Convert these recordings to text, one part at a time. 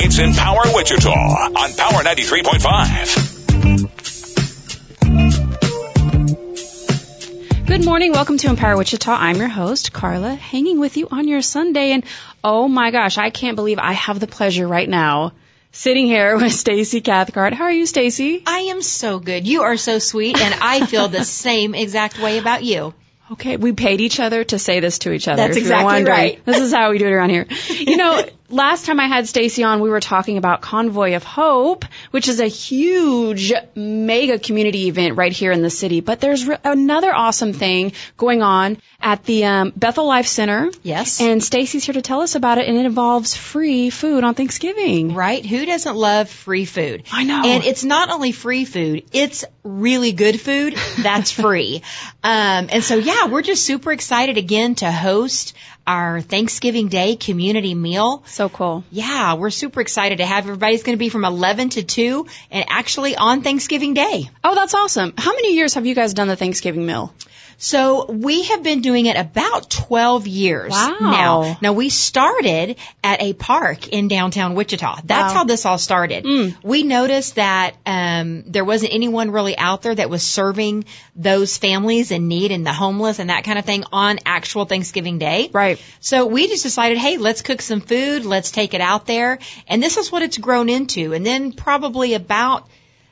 It's Empower Wichita on Power 93.5. Good morning. Welcome to Empower Wichita. I'm your host, Carla, hanging with you on your Sunday. And oh my gosh, I can't believe I have the pleasure right now sitting here with Stacie Cathcart. How are you, Stacie? I am so good. You are so sweet, and I feel the same exact way about you. Okay, we paid each other to say this to each other. That's exactly right. This is how we do it around here. You know, last time I had Stacie on, we were talking about Convoy of Hope, which is a huge mega community event right here in the city. But there's re- another awesome thing going on at the um, Bethel Life Center. Yes. And Stacie's here to tell us about it, and it involves free food on Thanksgiving. Right? Who doesn't love free food? I know. And it's not only free food, it's really good food that's free. um, and so, yeah, we're just super excited again to host our Thanksgiving Day community meal. So cool. Yeah, we're super excited to have everybody's going to be from 11 to 2 and actually on Thanksgiving Day. Oh, that's awesome. How many years have you guys done the Thanksgiving meal? So we have been doing it about 12 years Wow. now. Now we started at a park in downtown Wichita. That's Wow. how this all started. Mm. We noticed that um, there wasn't anyone really out there that was serving those families in need and the homeless and that kind of thing on actual Thanksgiving Day. Right. So we just decided, hey, let's cook some food, let's take it out there, and this is what it's grown into. And then probably about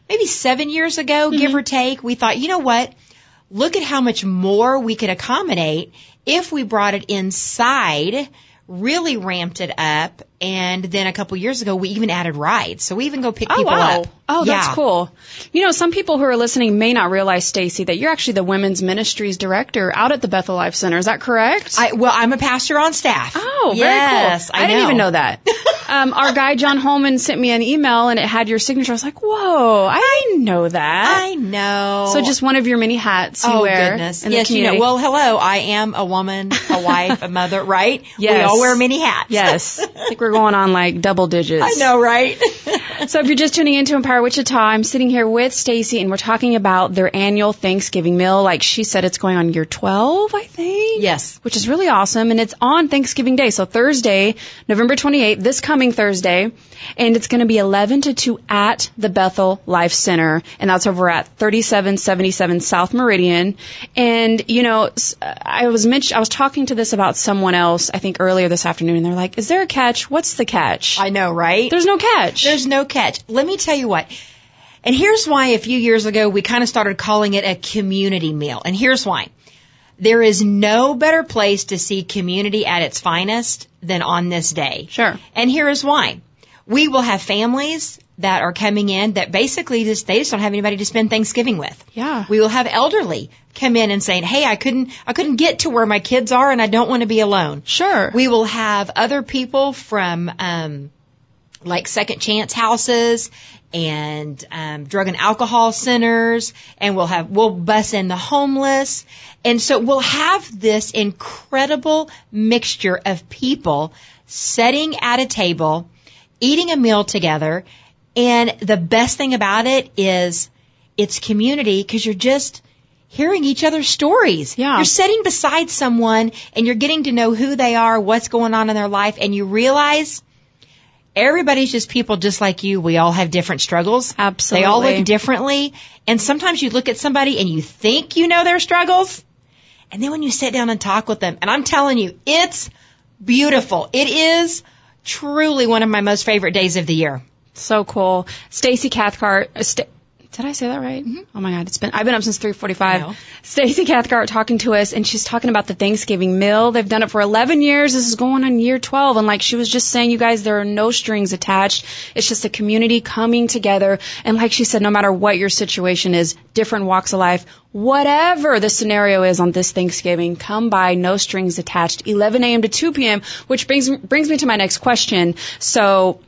maybe seven years ago, mm-hmm. give or take, we thought, you know what? Look at how much more we could accommodate if we brought it inside, really ramped it up, and then a couple years ago we even added rides. So we even go pick Oh people wow. up. Oh, that's Yeah. cool. You know, some people who are listening may not realize, Stacie, that you're actually the women's ministries director out at the Bethel Life Center. Is that correct? I, well, I'm a pastor on staff. Oh, very yes, cool. I, didn't even know that. um, our guy John Holman sent me an email and it had your signature. I was like, whoa, I didn't know that. I know. so just one of your many hats you oh wear goodness. in the yes, you know. Well, hello. I am a woman, a wife, a mother, right? Yes. We all wear many hats. yes. I we're going on like double digits. I know, right? So if you're just tuning into Empower Wichita, I'm sitting here with Stacie and we're talking about their annual Thanksgiving meal. Like she said, it's going on year 12, I think. Yes. Which is really awesome. And it's on Thanksgiving Day. So Thursday, November 28th, this coming Thursday. And it's going to be 11 to 2 at the Bethel Life Center. And that's over at 3777 South Meridian. And, you know, I was mentioned, I was talking to this about someone else, I think earlier this afternoon. And they're like, is there a catch? What's the catch? I know, right? There's no catch. There's no catch. Let me tell you what. And here's why a few years ago we kind of started calling it a community meal. And here's why. There is no better place to see community at its finest than on this day. Sure. And here is why. We will have families that are coming in that basically just, they just don't have anybody to spend Thanksgiving with. Yeah. We will have elderly come in and saying, Hey, I couldn't, I couldn't get to where my kids are and I don't want to be alone. Sure. We will have other people from, um, like second chance houses and um, drug and alcohol centers, and we'll have we'll bus in the homeless, and so we'll have this incredible mixture of people sitting at a table, eating a meal together, and the best thing about it is it's community because you're just hearing each other's stories. Yeah. You're sitting beside someone and you're getting to know who they are, what's going on in their life, and you realize everybody's just people just like you. We all have different struggles. Absolutely. They all look differently. And sometimes you look at somebody and you think you know their struggles. And then when you sit down and talk with them, and I'm telling you, it's beautiful. It is truly one of my most favorite days of the year. So cool. Stacie Cathcart. uh, Sta- did I say that right? Oh my God, it's been I've been up since 3:45. Stacie Cathcart talking to us, and she's talking about the Thanksgiving meal. They've done it for 11 years. This is going on year 12, and like she was just saying, you guys, there are no strings attached. It's just a community coming together, and like she said, no matter what your situation is, different walks of life, whatever the scenario is on this Thanksgiving, come by, no strings attached, 11 a.m. to 2 p.m. Which brings brings me to my next question. So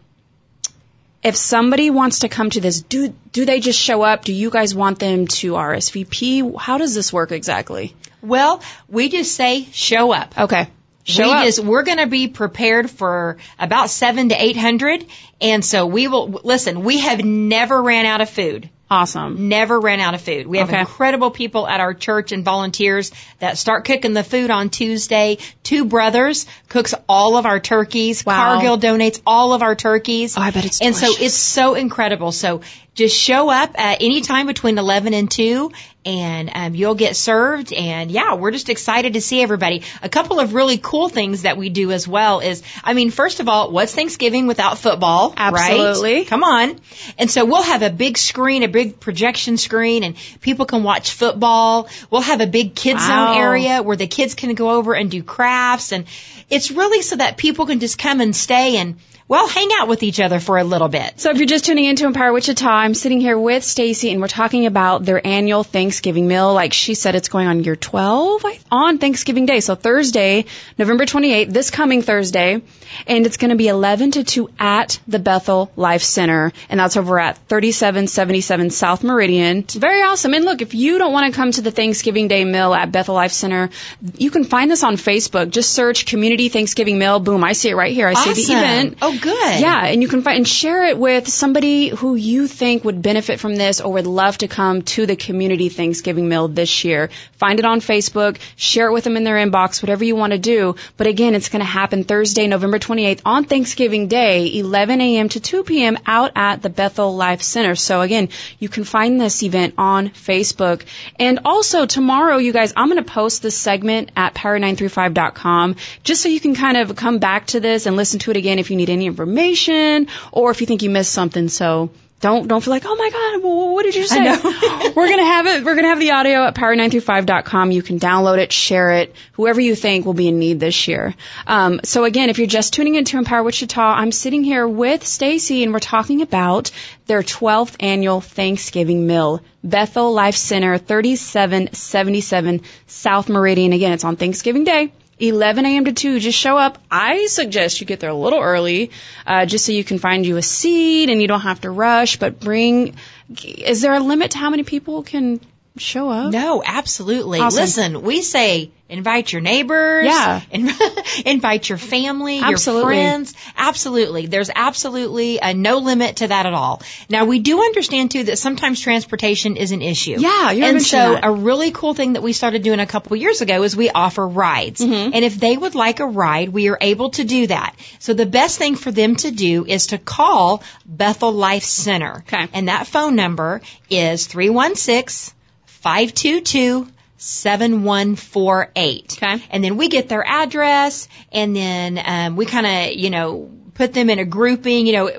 if somebody wants to come to this, do do they just show up? Do you guys want them to RSVP? How does this work exactly? Well, we just say show up. Okay. Show we up. just we're going to be prepared for about seven to eight hundred, and so we will listen. We have never ran out of food. Awesome. Never ran out of food. We have Okay. incredible people at our church and volunteers that start cooking the food on Tuesday. Two brothers cooks all of our turkeys. Wow. Cargill donates all of our turkeys. Oh, I bet it's And so it's so incredible. So just show up at any time between 11 and 2 and um, you'll get served. And yeah, we're just excited to see everybody. A couple of really cool things that we do as well is, I mean, first of all, what's Thanksgiving without football? Absolutely. Right? Come on. And so we'll have a big screen, a big projection screen, and people can watch football. We'll have a big kids Wow. zone area where the kids can go over and do crafts. And it's really so that people can just come and stay and, well, hang out with each other for a little bit. So if you're just tuning into Empower Wichita, I'm sitting here with Stacie and we're talking about their annual Thanksgiving meal. Like she said, it's going on year 12 on Thanksgiving Day. So Thursday, November 28th, this coming Thursday. And it's going to be 11 to 2 at the Bethel Life Center. And that's over at 3777 South Meridian. It's very awesome. And look, if you don't want to come to the Thanksgiving Day meal at Bethel Life Center, you can find this on Facebook. Just search Community Thanksgiving Meal. Boom, I see it right here. I see the event. Oh, good. Yeah, and you can find and share it with somebody who you think would benefit from this or would love to come to the community Thanksgiving meal this year. Find it on Facebook, share it with them in their inbox, whatever you want to do. But again, it's going to happen Thursday, November 28th on Thanksgiving Day, 11 a.m. to 2 p.m. out at the Bethel Life Center. So again, you can find this event on Facebook. And also tomorrow, you guys, I'm going to post this segment at power935.com just so you can kind of come back to this and listen to it again if you need any information or if you think you missed something. So don't don't feel like, oh my God, what did you say? we're gonna have it. We're gonna have the audio at power935.com. You can download it, share it. Whoever you think will be in need this year. Um, so again, if you're just tuning into Empower Wichita, I'm sitting here with Stacie, and we're talking about their 12th annual Thanksgiving meal. Bethel Life Center, 3777 South Meridian. Again, it's on Thanksgiving Day. 11 a.m. to 2. Just show up. I suggest you get there a little early, uh, just so you can find you a seat and you don't have to rush. But bring. Is there a limit to how many people can show up? No, absolutely. Awesome. Listen, we say invite your neighbors. Yeah. in- invite your family, Absolutely. your friends. Absolutely. There's absolutely uh, no limit to that at all. Now, we do understand too that sometimes transportation is an issue. Yeah, And so that. a really cool thing that we started doing a couple years ago is we offer rides. Mm-hmm. And if they would like a ride, we are able to do that. So the best thing for them to do is to call Bethel Life Center. Okay. And that phone number is 316 522 7148. Okay. And then we get their address and then um, we kind of, you know, put them in a grouping, you know,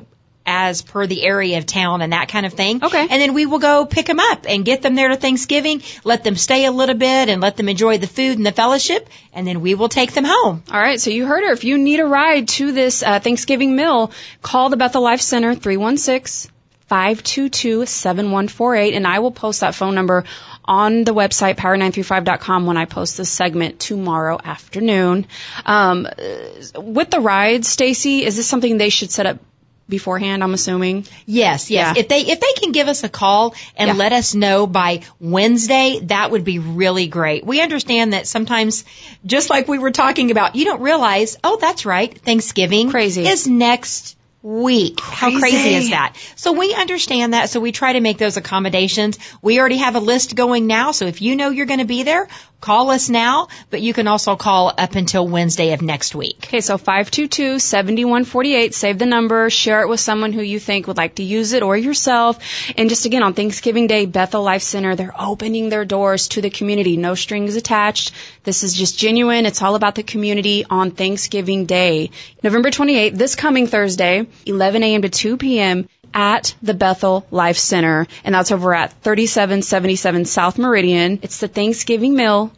as per the area of town and that kind of thing. Okay. And then we will go pick them up and get them there to Thanksgiving, let them stay a little bit and let them enjoy the food and the fellowship, and then we will take them home. All right, so you heard her. If you need a ride to this uh, Thanksgiving meal, call the Bethel Life Center 316 522 7148, and I will post that phone number on the website power935.com when I post this segment tomorrow afternoon. Um, with the rides, Stacie, is this something they should set up beforehand? I'm assuming. Yes, yes. Yeah. If they if they can give us a call and Yeah. let us know by Wednesday, that would be really great. We understand that sometimes just like we were talking about, you don't realize, oh, that's right, Thanksgiving Crazy. is next week. How Crazy. crazy is that? So we understand that, so we try to make those accommodations. We already have a list going now, so if you know you're going to be there, call us now, but you can also call up until Wednesday of next week. Okay, so 522-7148, save the number, share it with someone who you think would like to use it or yourself. And just again, on Thanksgiving Day, Bethel Life Center, they're opening their doors to the community. No strings attached. This is just genuine. It's all about the community on Thanksgiving Day. November 28th, this coming Thursday, 11 a.m. to 2 p.m., at the Bethel Life Center, and that's over at 3777 South Meridian. It's the Thanksgiving meal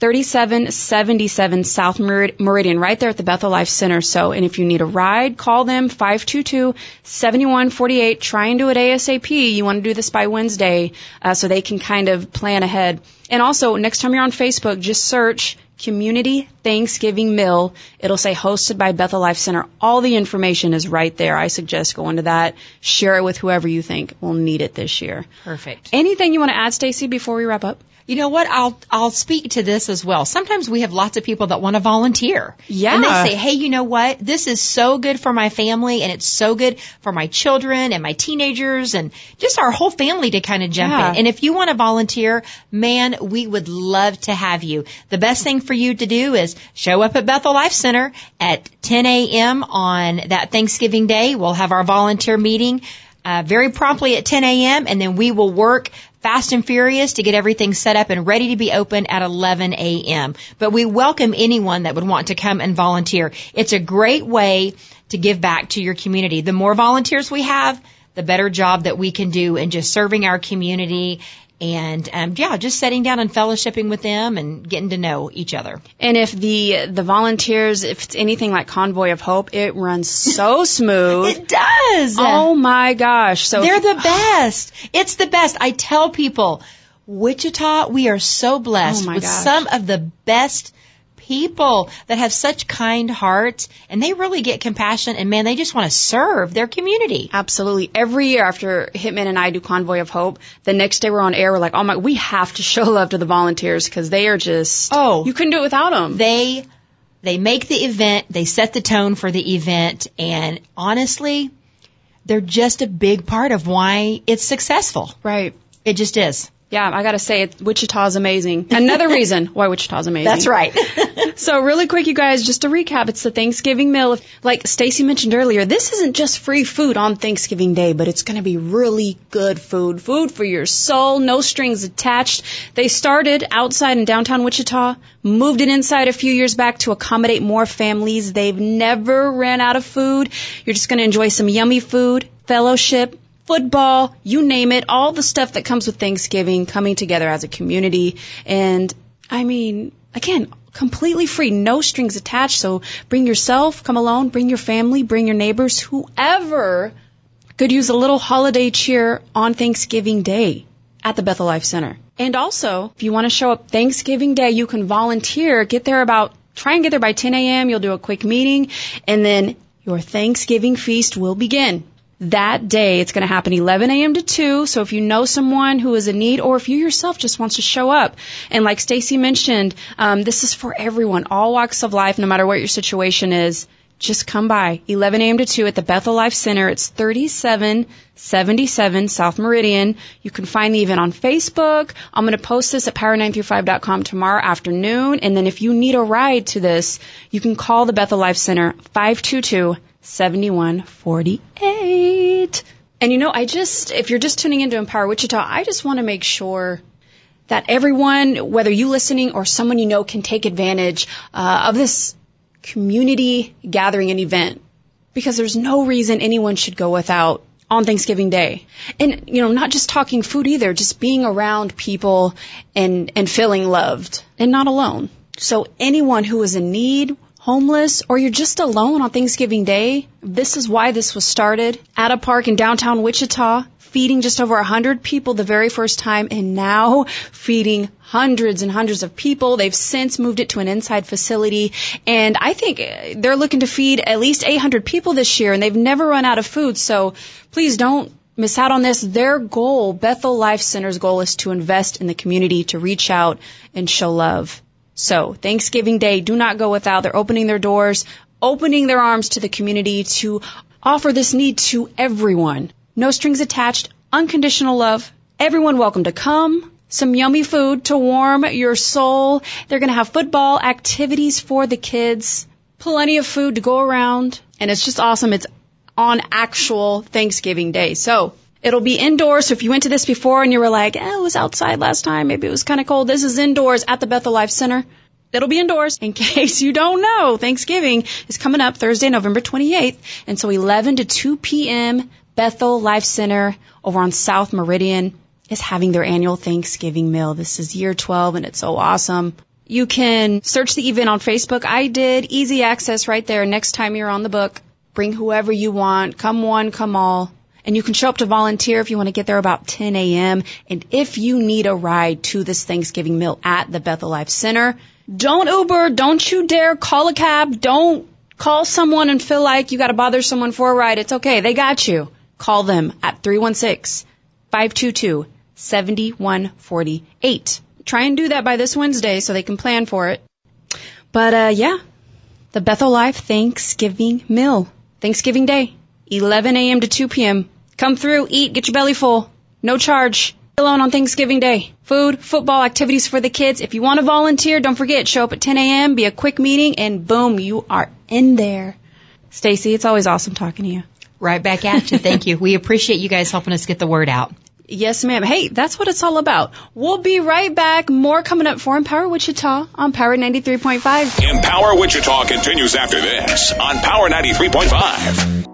3777 South Meridian, right there at the Bethel Life Center. So, and if you need a ride, call them 522-7148. Try and do it ASAP. You want to do this by Wednesday, uh, so they can kind of plan ahead. And also, next time you're on Facebook, just search Community Thanksgiving Meal. It'll say hosted by Bethel Life Center. All the information is right there. I suggest going to that. Share it with whoever you think will need it this year. Perfect. Anything you want to add, Stacie, before we wrap up? You know what? I'll I'll speak to this as well. Sometimes we have lots of people that want to volunteer. Yeah. And they say, "Hey, you know what? This is so good for my family and it's so good for my children and my teenagers and just our whole family to kind of jump Yeah. in." And if you want to volunteer, man, we would love to have you. The best thing for you to do is show up at Bethel Life Center at 10 a.m. on that Thanksgiving Day. We'll have our volunteer meeting uh, very promptly at 10 a.m. and then we will work fast and furious to get everything set up and ready to be open at 11 a.m. But we welcome anyone that would want to come and volunteer. It's a great way to give back to your community. The more volunteers we have, the better job that we can do in just serving our community and um, yeah, just sitting down and fellowshipping with them and getting to know each other. And if the the volunteers, if it's anything like Convoy of Hope, it runs so smooth. It does. oh my gosh! So They're the best. It's the best. I tell people, Wichita, we are so blessed Oh my with gosh. some of the best people that have such kind hearts and they really get compassion and man, they just want to serve their community. Absolutely. Every year after Hitman and I do Convoy of Hope, the next day we're on air, we're like, oh my, we have to show love to the volunteers because they are just, Oh. you couldn't do it without them. They they make the event, they set the tone for the event and honestly, they're just a big part of why it's successful. right. It just is. Yeah, I gotta say, it, Wichita's amazing. Another reason why Wichita's amazing. That's right. So really quick, you guys, just to recap, it's the Thanksgiving meal. Like Stacie mentioned earlier, this isn't just free food on Thanksgiving Day, but it's going to be really good food. Food for your soul, no strings attached. They started outside in downtown Wichita, moved it inside a few years back to accommodate more families. They've never ran out of food. You're just going to enjoy some yummy food, fellowship, football, you name it, all the stuff that comes with Thanksgiving coming together as a community. And I mean, again, completely free, no strings attached. So bring yourself, come alone, bring your family, bring your neighbors, whoever could use a little holiday cheer on Thanksgiving Day at the Bethel Life Center. And also, if you want to show up Thanksgiving Day, you can volunteer. Get there about, try and get there by 10 a.m. You'll do a quick meeting, and then your Thanksgiving feast will begin. That day, it's going to happen 11 a.m. to 2. So if you know someone who is in need, or if you yourself just wants to show up, and like Stacie mentioned, um, this is for everyone, all walks of life, no matter what your situation is just come by 11 a.m. to 2 at the Bethel Life Center. It's 3777 South Meridian. You can find the event on Facebook. I'm going to post this at power935.com tomorrow afternoon. And then if you need a ride to this, you can call the Bethel Life Center 522 7148. And you know, I just, if you're just tuning into Empower Wichita, I just want to make sure that everyone, whether you listening or someone you know, can take advantage uh, of this community gathering and event because there's no reason anyone should go without on Thanksgiving Day. And you know, not just talking food either, just being around people and and feeling loved and not alone. So anyone who is in need, homeless, or you're just alone on Thanksgiving Day, this is why this was started at a park in downtown Wichita, feeding just over 100 people the very first time and now feeding hundreds and hundreds of people. They've since moved it to an inside facility and I think they're looking to feed at least 800 people this year and they've never run out of food. So please don't miss out on this. Their goal, Bethel Life Center's goal is to invest in the community, to reach out and show love. So Thanksgiving Day, do not go without. They're opening their doors, opening their arms to the community to offer this need to everyone. No strings attached, unconditional love. Everyone welcome to come. Some yummy food to warm your soul. They're going to have football activities for the kids. Plenty of food to go around. And it's just awesome. It's on actual Thanksgiving Day. So it'll be indoors. So if you went to this before and you were like, eh, it was outside last time, maybe it was kind of cold. This is indoors at the Bethel Life Center. It'll be indoors. In case you don't know, Thanksgiving is coming up Thursday, November 28th. And so 11 to 2 p.m., Bethel Life Center over on South Meridian is having their annual Thanksgiving meal. This is year 12 and it's so awesome. You can search the event on Facebook. I did easy access right there. Next time you're on the book, bring whoever you want. Come one, come all. And you can show up to volunteer if you want to get there about 10 a.m. And if you need a ride to this Thanksgiving meal at the Bethel Life Center, don't Uber, don't you dare call a cab, don't call someone and feel like you got to bother someone for a ride. It's okay. They got you. Call them at 316 522 7148. Try and do that by this Wednesday so they can plan for it. But uh yeah, the Bethel Life Thanksgiving meal. Thanksgiving Day, 11 a.m. to 2 p.m. Come through, eat, get your belly full. No charge. Alone on Thanksgiving Day. Food, football, activities for the kids. If you want to volunteer, don't forget, show up at 10 a.m., be a quick meeting, and boom, you are in there. Stacie, it's always awesome talking to you. Right back at you. Thank you. We appreciate you guys helping us get the word out. Yes, ma'am. Hey, that's what it's all about. We'll be right back. More coming up for Empower Wichita on Power 93.5. Empower Wichita continues after this on Power 93.5.